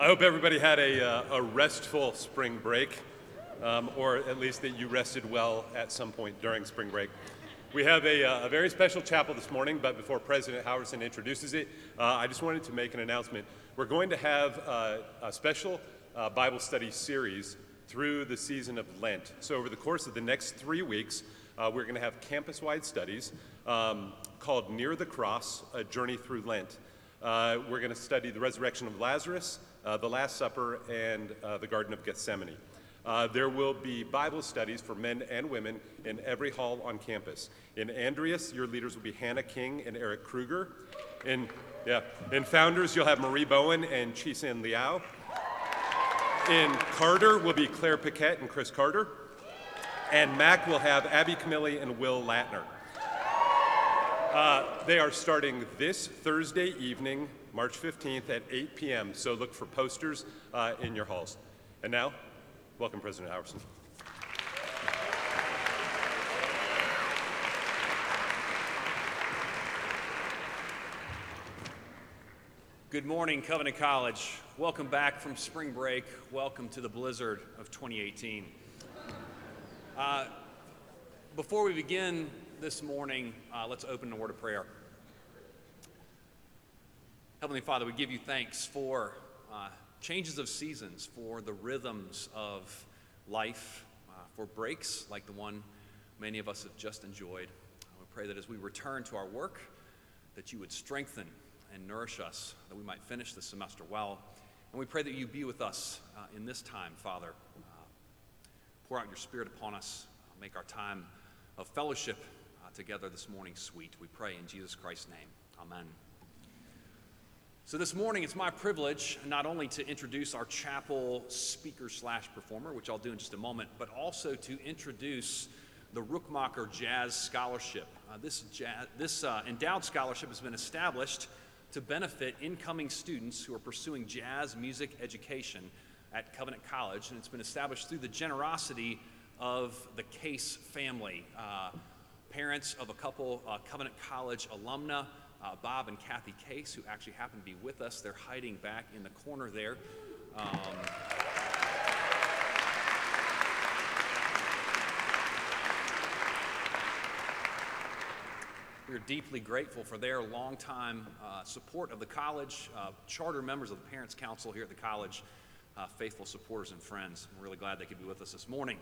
I hope everybody had a, uh, a restful spring break, um, or at least that you rested well at some point during spring break. We have a, uh, a very special chapel this morning, but before President Halvorson introduces it, uh, I just wanted to make an announcement. We're going to have uh, a special uh, Bible study series through the season of Lent. So, over the course of the next three weeks, uh, we're going to have campus wide studies um, called Near the Cross A Journey Through Lent. We're going to study the resurrection of Lazarus, the Last Supper, and uh, the Garden of Gethsemane. Uh, there will be Bible studies for men and women in every hall on campus. In Andreas, your leaders will be Hannah King and Eric Kruger. In, yeah, in Founders, you'll have Marie Bowen and Chisan Liao. In Carter will be Claire Paquette and Chris Carter. And Mac will have Abby Camilli and Will Latner. Uh, they are starting this Thursday evening, March 15th at 8 p.m., so look for posters uh, in your halls. And now, welcome President Halvorson. Good morning, Covenant College. Welcome back from spring break. Welcome to the blizzard of 2018. Uh, before we begin this morning, uh, let's open a word of prayer. Heavenly Father, we give you thanks for uh, changes of seasons, for the rhythms of life, uh, for breaks like the one many of us have just enjoyed. we pray that as we return to our work, that you would strengthen and nourish us, that we might finish the semester well. And we pray that you be with us uh, in this time, Father. Uh, pour out your Spirit upon us. Make our time of fellowship together this morning sweet. We pray in Jesus Christ's name. Amen. So this morning, it's my privilege not only to introduce our chapel speaker slash performer, which I'll do in just a moment, but also to introduce the Rookmaaker Jazz Scholarship. Uh, this this uh, endowed scholarship has been established to benefit incoming students who are pursuing jazz music education at Covenant College, and it's been established through the generosity of the Case family, uh, parents of a couple uh, Covenant College alumna, uh, Bob and Kathy Case, who actually happen to be with us. They're hiding back in the corner there. Um, We are deeply grateful for their longtime uh, support of the college, uh, charter members of the Parents Council here at the college, uh, faithful supporters and friends. I'm really glad they could be with us this morning.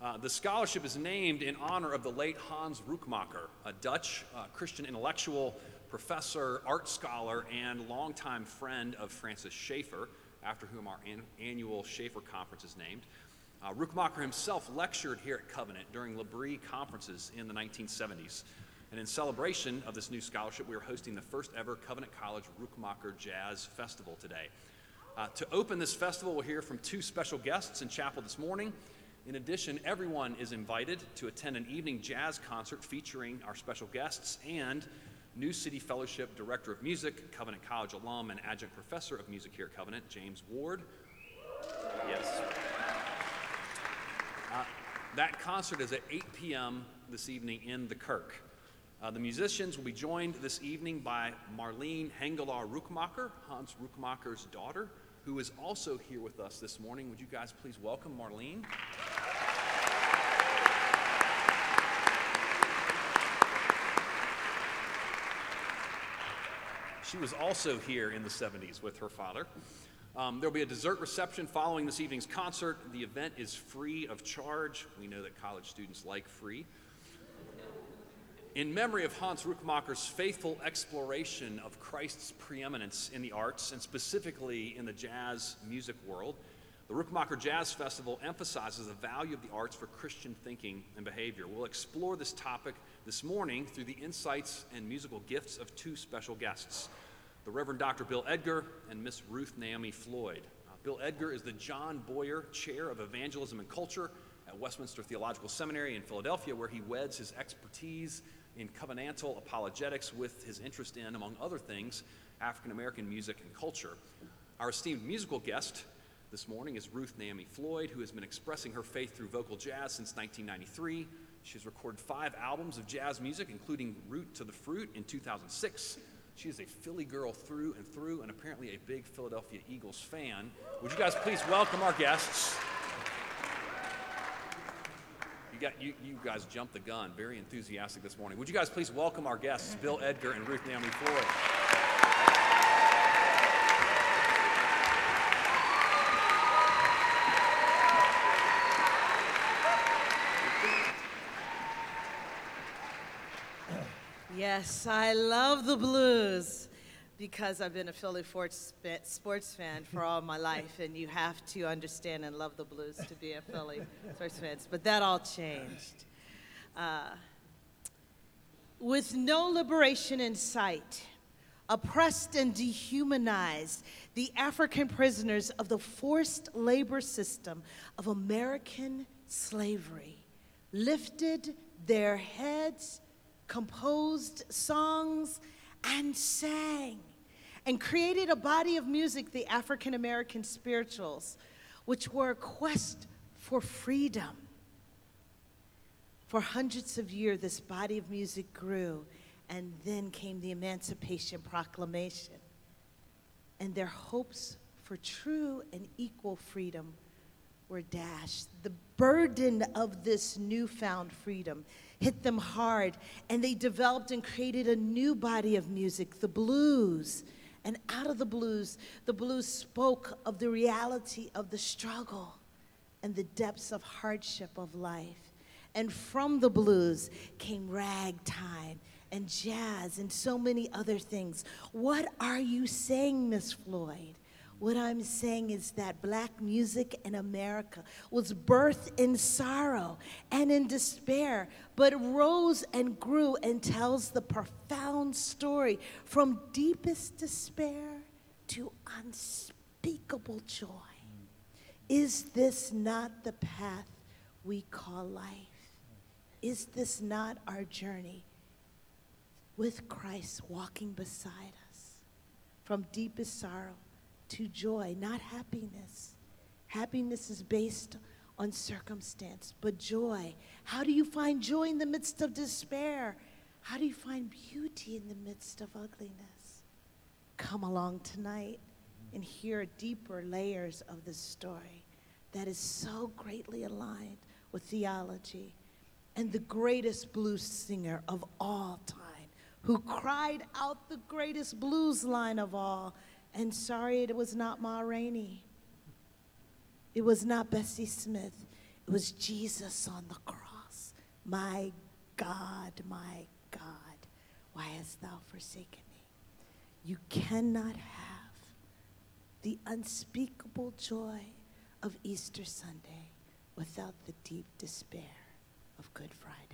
Uh, the scholarship is named in honor of the late Hans Rookmaaker, a Dutch uh, Christian intellectual, professor, art scholar, and longtime friend of Francis Schaeffer, after whom our an- annual Schaeffer Conference is named. Uh, Rookmaaker himself lectured here at Covenant during L'Abri conferences in the 1970s. And in celebration of this new scholarship, we are hosting the first ever Covenant College Rookmaaker Jazz Festival today. Uh, to open this festival, we'll hear from two special guests in chapel this morning. In addition, everyone is invited to attend an evening jazz concert featuring our special guests and New City Fellowship Director of Music, Covenant College alum, and adjunct professor of music here at Covenant, James Ward. Yes. Uh, that concert is at 8 p.m. this evening in the Kirk. Uh, the musicians will be joined this evening by Marlene Hengelaar Rookmaaker, Hans Rookmaaker's daughter, who is also here with us this morning. Would you guys please welcome Marlene? She was also here in the 70s with her father. Um, there'll be a dessert reception following this evening's concert. The event is free of charge. We know that college students like free in memory of Hans Rookmaaker's faithful exploration of Christ's preeminence in the arts, and specifically in the jazz music world, the Rookmaaker Jazz Festival emphasizes the value of the arts for Christian thinking and behavior. We'll explore this topic this morning through the insights and musical gifts of two special guests the Reverend Dr. Bill Edgar and Miss Ruth Naomi Floyd. Uh, Bill Edgar is the John Boyer Chair of Evangelism and Culture at Westminster Theological Seminary in Philadelphia, where he weds his expertise in covenantal apologetics with his interest in, among other things, African American music and culture. Our esteemed musical guest this morning is Ruth Naomi Floyd, who has been expressing her faith through vocal jazz since 1993. She's recorded five albums of jazz music, including Root to the Fruit in 2006. She is a Philly girl through and through, and apparently a big Philadelphia Eagles fan. Would you guys please welcome our guests? You, got, you, you guys jumped the gun, very enthusiastic this morning. Would you guys please welcome our guests, Bill Edgar and Ruth Naomi Floyd? Yes, I love the blues because I've been a Philly sports fan for all my life, and you have to understand and love the blues to be a Philly sports fan. But that all changed. Uh, with no liberation in sight, oppressed and dehumanized, the African prisoners of the forced labor system of American slavery lifted their heads composed songs, and sang, and created a body of music, the African American spirituals, which were a quest for freedom. For hundreds of years, this body of music grew, and then came the Emancipation Proclamation. And their hopes for true and equal freedom were dashed. The burden of this newfound freedom hit them hard, and they developed and created a new body of music, the blues. And out of the blues, the blues spoke of the reality of the struggle and the depths of hardship of life. And from the blues came ragtime and jazz and so many other things. What are you saying, Miss Floyd? What I'm saying is that black music in America was birthed in sorrow and in despair, but rose and grew and tells the profound story from deepest despair to unspeakable joy. Is this not the path we call life? Is this not our journey with Christ walking beside us from deepest sorrow? To joy, not happiness. Happiness is based on circumstance, but joy. How do you find joy in the midst of despair? How do you find beauty in the midst of ugliness? Come along tonight and hear deeper layers of the story that is so greatly aligned with theology and the greatest blues singer of all time who cried out the greatest blues line of all and sorry, it was not Ma Rainey. It was not Bessie Smith. It was Jesus on the cross. My God, my God, why hast thou forsaken me? You cannot have the unspeakable joy of Easter Sunday without the deep despair of Good Friday.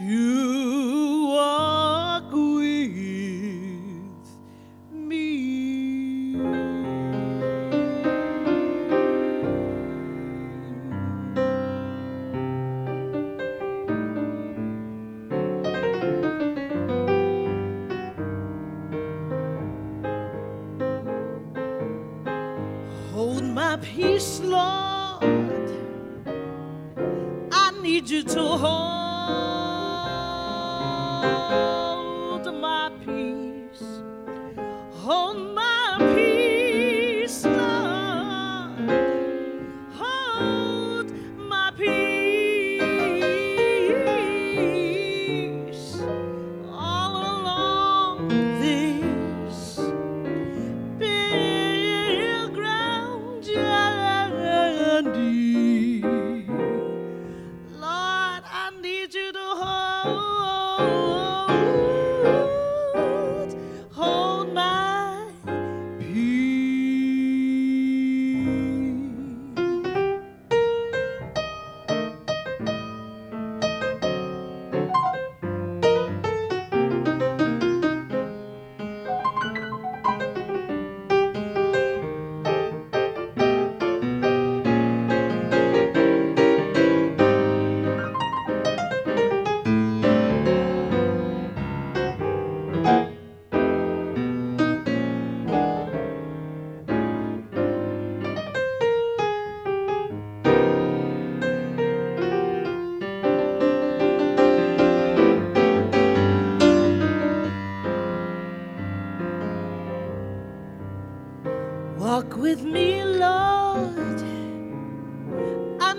you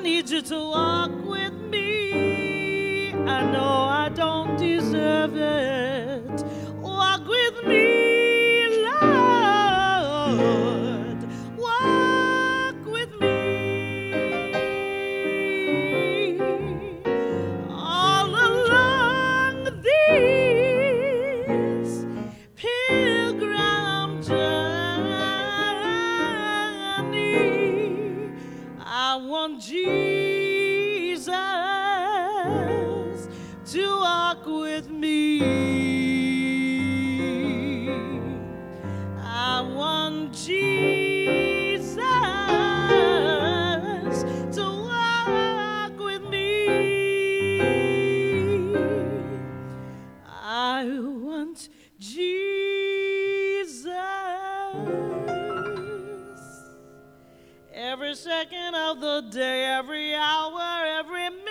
need you to walk with me. I know I don't deserve it. Walk with me, every second of the day, every hour, every minute.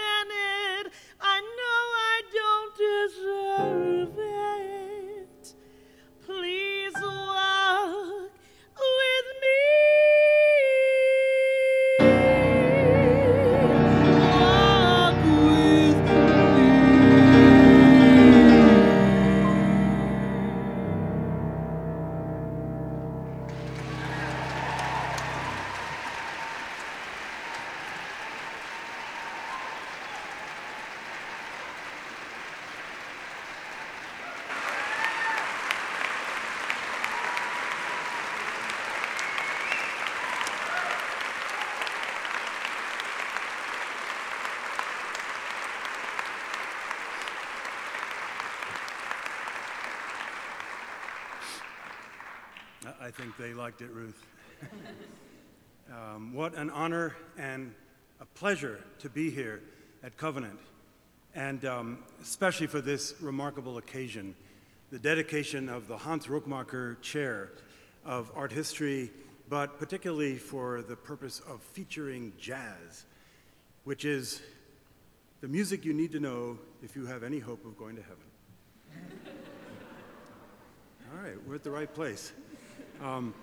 I- think they liked it, Ruth. um, what an honor and a pleasure to be here at Covenant, and um, especially for this remarkable occasion the dedication of the Hans Rookmaaker Chair of Art History, but particularly for the purpose of featuring jazz, which is the music you need to know if you have any hope of going to heaven. All right, we're at the right place. Um,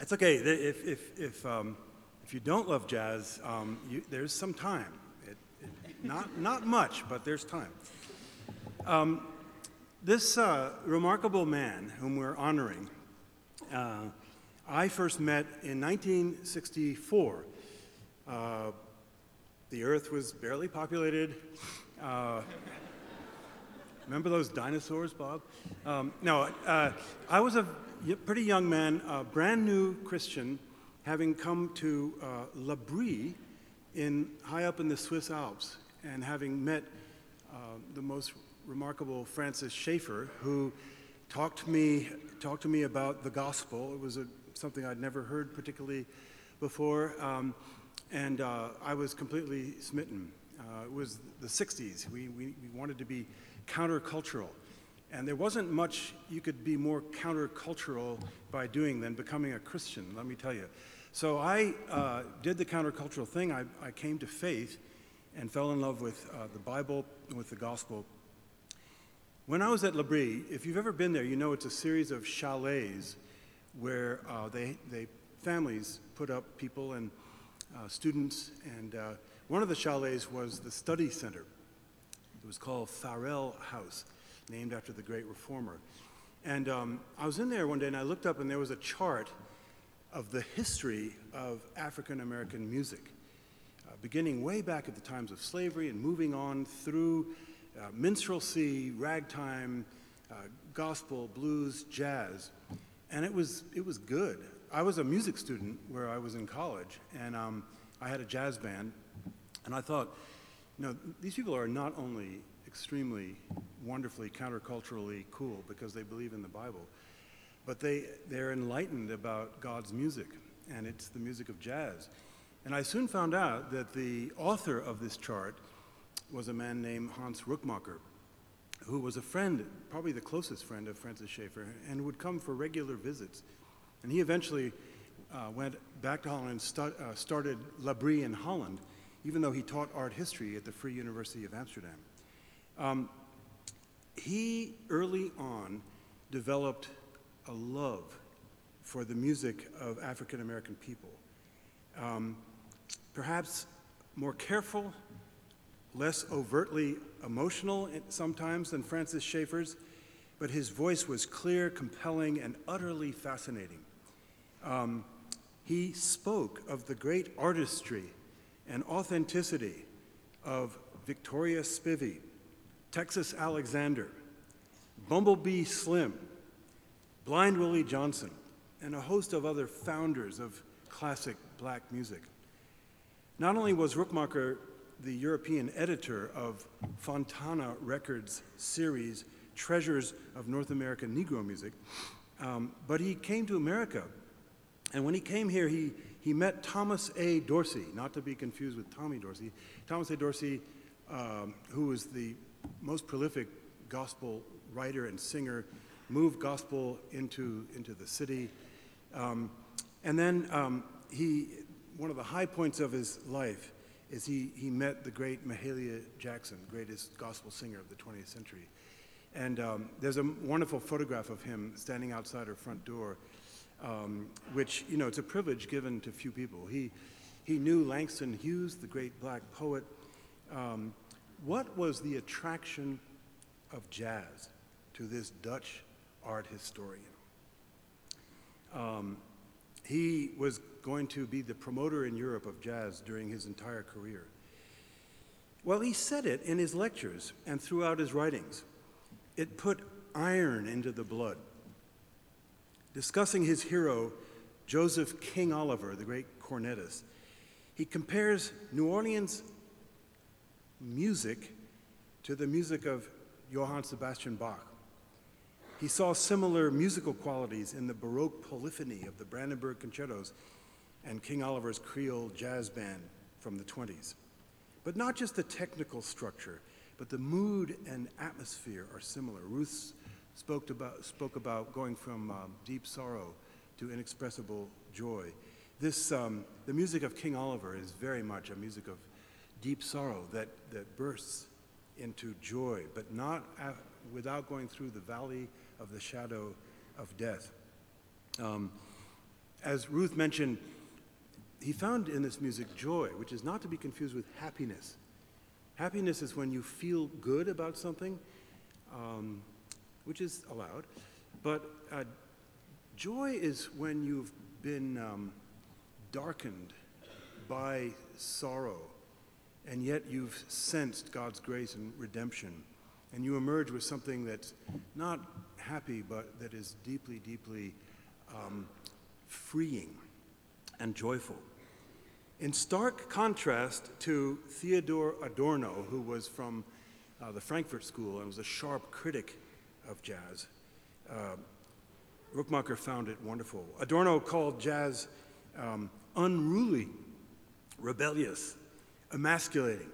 it's okay. If, if, if, um, if you don't love jazz, um, you, there's some time. It, it, not, not much, but there's time. Um, this uh, remarkable man whom we're honoring, uh, I first met in 1964. Uh, the earth was barely populated. Uh, Remember those dinosaurs, Bob? Um, no, uh, I was a pretty young man, a brand new Christian, having come to uh, L'Abri in high up in the Swiss Alps, and having met uh, the most remarkable Francis Schaeffer, who talked to me talked to me about the gospel. It was a, something I'd never heard particularly before, um, and uh, I was completely smitten. Uh, it was the 60s. We, we, we wanted to be countercultural. And there wasn't much you could be more countercultural by doing than becoming a Christian, let me tell you. So I uh, did the countercultural thing. I, I came to faith and fell in love with uh, the Bible with the gospel. When I was at L'Abri, if you've ever been there, you know it's a series of chalets where uh, they, they families put up people and uh, students, and uh, one of the chalets was the study center. It was called Farel House, named after the great reformer. And um, I was in there one day and I looked up and there was a chart of the history of African American music, uh, beginning way back at the times of slavery and moving on through uh, minstrelsy, ragtime, uh, gospel, blues, jazz. And it was, it was good. I was a music student where I was in college, and um, I had a jazz band. And I thought, you know, these people are not only extremely wonderfully counterculturally cool because they believe in the Bible, but they, they're enlightened about God's music, and it's the music of jazz. And I soon found out that the author of this chart was a man named Hans Rookmaaker, who was a friend, probably the closest friend of Francis Schaeffer, and would come for regular visits. And he eventually uh, went back to Holland and stu- uh, started L'Abri in Holland, even though he taught art history at the Free University of Amsterdam. Um, he early on developed a love for the music of African American people. Um, perhaps more careful, less overtly emotional sometimes than Francis Schaeffer's, but his voice was clear, compelling, and utterly fascinating. Um, he spoke of the great artistry and authenticity of Victoria Spivey, Texas Alexander, Bumblebee Slim, Blind Willie Johnson, and a host of other founders of classic black music. Not only was Rookmaaker the European editor of Fontana Records series Treasures of North American Negro Music, um, but he came to America. And when he came here, he, he met Thomas A. Dorsey, not to be confused with Tommy Dorsey. Thomas A. Dorsey, um, who was the most prolific gospel writer and singer, moved gospel into, into the city. Um, and then um, he, one of the high points of his life is he, he met the great Mahalia Jackson, greatest gospel singer of the 20th century. And um, there's a wonderful photograph of him standing outside her front door, um, which, you know, it's a privilege given to few people. He, he knew Langston Hughes, the great black poet. Um, what was the attraction of jazz to this Dutch art historian? Um, he was going to be the promoter in Europe of jazz during his entire career. Well, he said it in his lectures and throughout his writings. It put iron into the blood. Discussing his hero, Joseph King Oliver, the great cornetist, he compares New Orleans music to the music of Johann Sebastian Bach. He saw similar musical qualities in the Baroque polyphony of the Brandenburg concertos and King Oliver's Creole jazz band from the 20s. But not just the technical structure, but the mood and atmosphere are similar. Ruth spoke about, spoke about going from um, deep sorrow to inexpressible joy. This, um, the music of King Oliver is very much a music of deep sorrow that, that bursts into joy, but not without going through the valley of the shadow of death. Um, as Ruth mentioned, he found in this music joy, which is not to be confused with happiness. Happiness is when you feel good about something, um, which is allowed, but uh, joy is when you've been um, darkened by sorrow, and yet you've sensed God's grace and redemption, and you emerge with something that's not happy, but that is deeply, deeply um, freeing and joyful. In stark contrast to Theodor Adorno, who was from uh, the Frankfurt School and was a sharp critic of jazz, uh, Rookmaaker found it wonderful. Adorno called jazz um, unruly, rebellious, emasculating.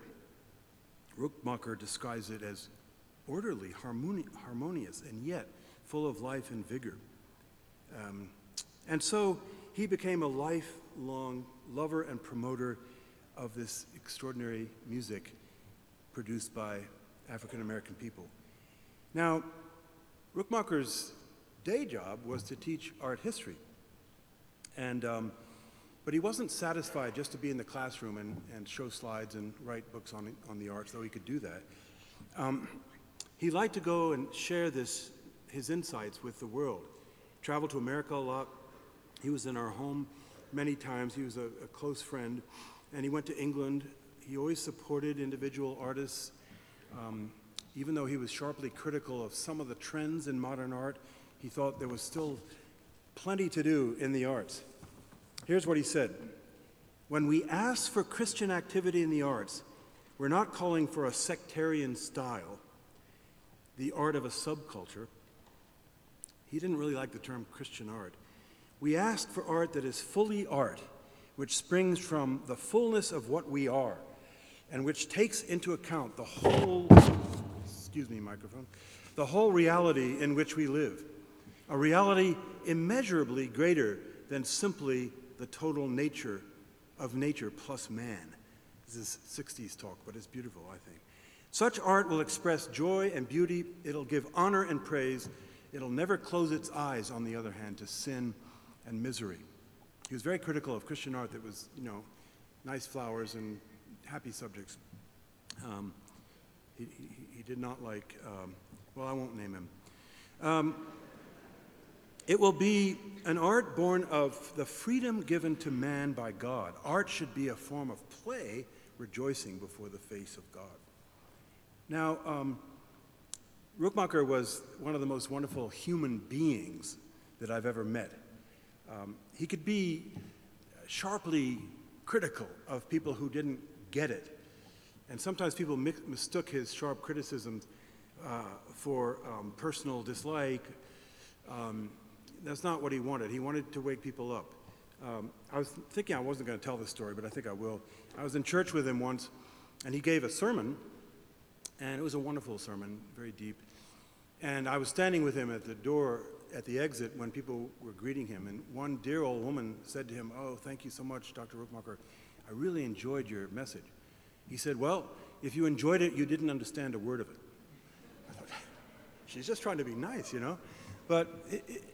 Rookmaaker describes it as orderly, harmoni- harmonious, and yet full of life and vigor. Um, and so he became a lifelong lover and promoter of this extraordinary music produced by African American people. Now, Rookmaaker's day job was to teach art history. And, um, but he wasn't satisfied just to be in the classroom and, and show slides and write books on, on the arts, though he could do that. Um, he liked to go and share this, his insights with the world. Traveled to America a lot. He was in our home many times. He was a, a close friend. And he went to England. He always supported individual artists. Um, even though he was sharply critical of some of the trends in modern art, he thought there was still plenty to do in the arts. Here's what he said When we ask for Christian activity in the arts, we're not calling for a sectarian style, the art of a subculture. He didn't really like the term Christian art. We ask for art that is fully art, which springs from the fullness of what we are, and which takes into account the whole, excuse me, microphone, the whole reality in which we live, a reality immeasurably greater than simply the total nature of nature plus man. This is 60s talk, but it's beautiful, I think. Such art will express joy and beauty. It'll give honor and praise. It'll never close its eyes, on the other hand, to sin and misery. He was very critical of Christian art that was, you know, nice flowers and happy subjects. Um, he, he, he, did not like, um, well, I won't name him. Um, it will be an art born of the freedom given to man by God. Art should be a form of play, rejoicing before the face of God. Now, um, Rookmaaker was one of the most wonderful human beings that I've ever met. Um, he could be sharply critical of people who didn't get it. And sometimes people mi- mistook his sharp criticisms uh, for um, personal dislike. Um, that's not what he wanted. He wanted to wake people up. Um, I was thinking I wasn't going to tell this story, but I think I will. I was in church with him once, and he gave a sermon, and it was a wonderful sermon, very deep. And I was standing with him at the door at the exit when people were greeting him, and one dear old woman said to him, Oh, thank you so much, Dr. Rookmaaker. I really enjoyed your message. He said, Well, if you enjoyed it, you didn't understand a word of it. Thought, She's just trying to be nice, you know? But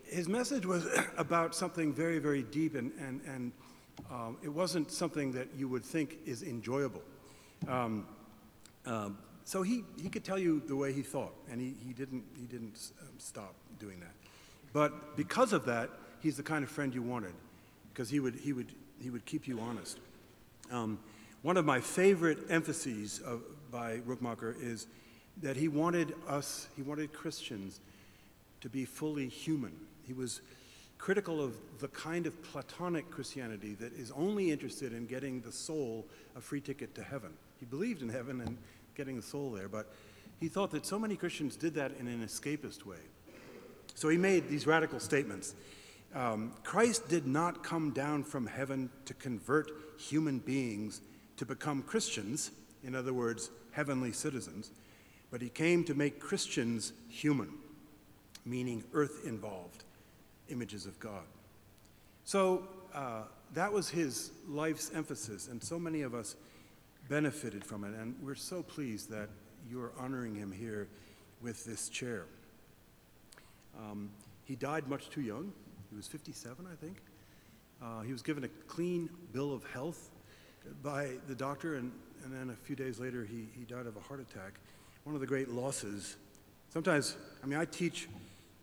his message was about something very, very deep, and, and, and um, it wasn't something that you would think is enjoyable. Um, um, so he, he could tell you the way he thought, and he, he didn't, he didn't um, stop doing that. But because of that, he's the kind of friend you wanted, because he would, he would, he would keep you honest. Um, one of my favorite emphases of, by Rookmaaker is that he wanted us, he wanted Christians to be fully human. He was critical of the kind of Platonic Christianity that is only interested in getting the soul a free ticket to heaven. He believed in heaven and getting the soul there, but he thought that so many Christians did that in an escapist way. So he made these radical statements. Um, Christ did not come down from heaven to convert human beings to become Christians, in other words, heavenly citizens, but he came to make Christians human meaning earth involved, images of God. So uh, that was his life's emphasis, and so many of us benefited from it, and we're so pleased that you're honoring him here with this chair. Um, he died much too young. He was 57, I think. Uh, he was given a clean bill of health by the doctor, and, and then a few days later, he, he died of a heart attack. One of the great losses. Sometimes, I mean, I teach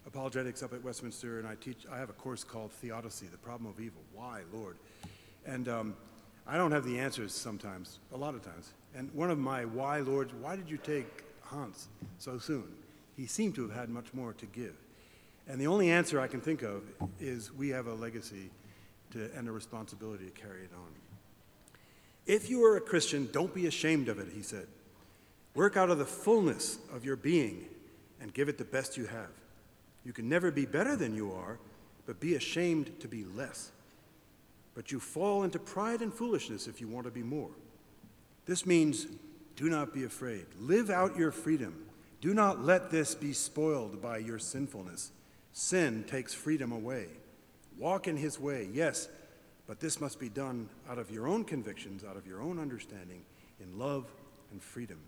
apologetics up at Westminster, and I teach. I have a course called Theodicy: The Problem of Evil. Why, Lord? And um, I don't have the answers sometimes, a lot of times. And one of my why, Lords, why did you take Hans so soon? He seemed to have had much more to give. And the only answer I can think of is we have a legacy to, and a responsibility to carry it on. If you are a Christian, don't be ashamed of it, he said. Work out of the fullness of your being and give it the best you have. You can never be better than you are, but be ashamed to be less. But you fall into pride and foolishness if you want to be more. This means do not be afraid. Live out your freedom. Do not let this be spoiled by your sinfulness. Sin takes freedom away. Walk in his way, yes, But this must be done out of your own convictions, out of your own understanding, in love and freedom.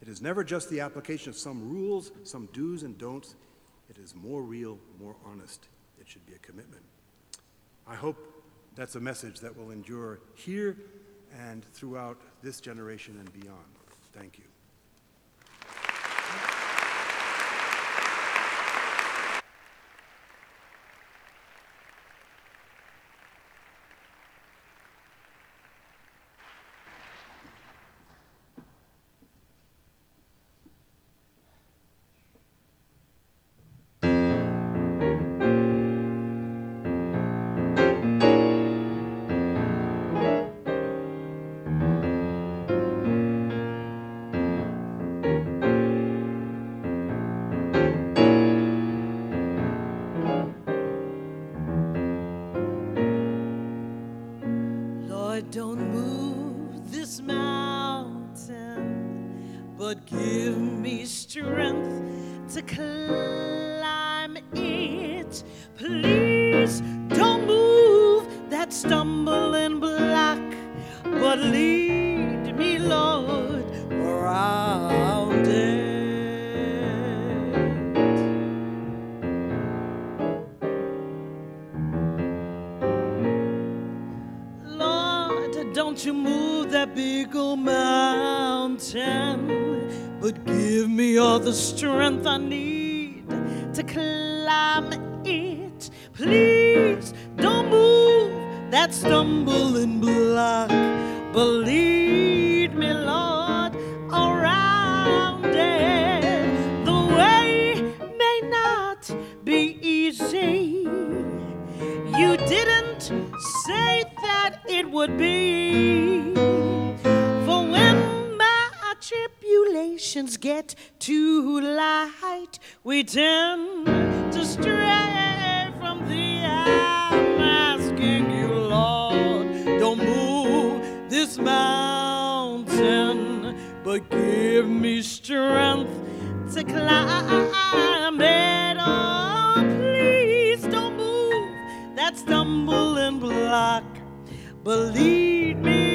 It is never just the application of some rules, some do's and don'ts. It is more real, more honest. It should be a commitment. I hope that's a message that will endure here and throughout this generation and beyond. Thank you. The strength I need we tend to stray from thee. I'm asking you, Lord, don't move this mountain, but give me strength to climb it. Oh, please don't move that stumbling block, but lead me,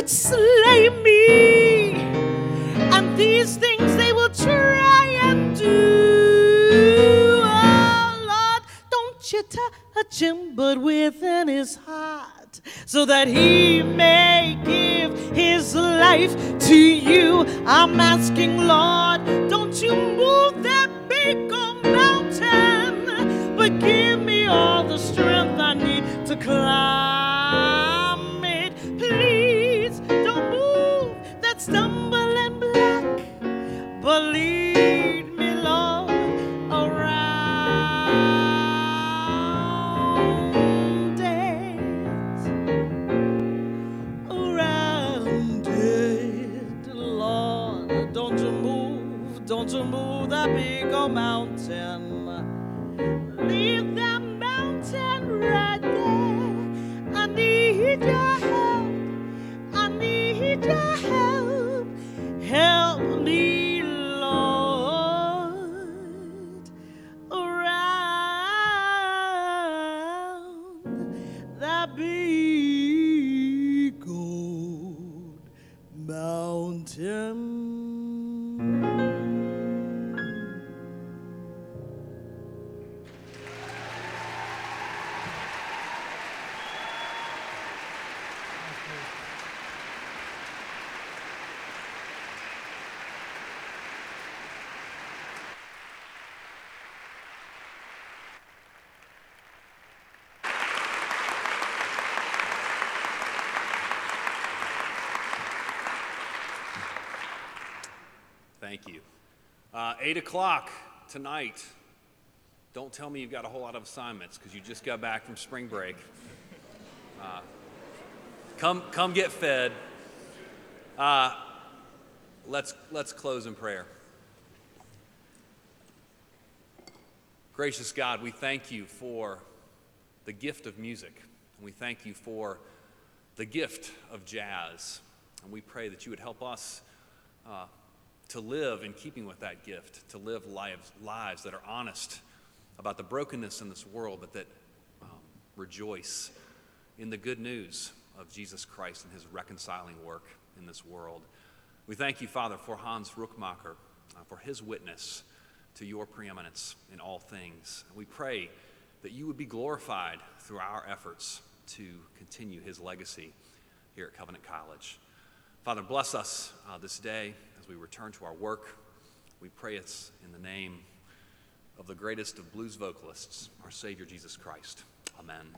would slay me, and these things they will try and do, oh Lord, don't you touch him, but within his heart, so that he may give his life to you. I'm asking, Lord, don't you move that big old mountain, but give me all the strength I need to climb Uh, 8 o'clock tonight. Don't tell me you've got a whole lot of assignments because you just got back from spring break. Uh, come, come get fed. Uh, let's, let's close in prayer. Gracious God, we thank you for the gift of music. And we thank you for the gift of jazz. And we pray that you would help us uh, to live in keeping with that gift, to live lives, lives that are honest about the brokenness in this world, but that um, rejoice in the good news of Jesus Christ and his reconciling work in this world. We thank you, Father, for Hans Rookmaaker, uh, for his witness to your preeminence in all things. We pray that you would be glorified through our efforts to continue his legacy here at Covenant College. Father, bless us uh, this day we return to our work. We pray it's in the name of the greatest of blues vocalists, our Savior Jesus Christ. Amen.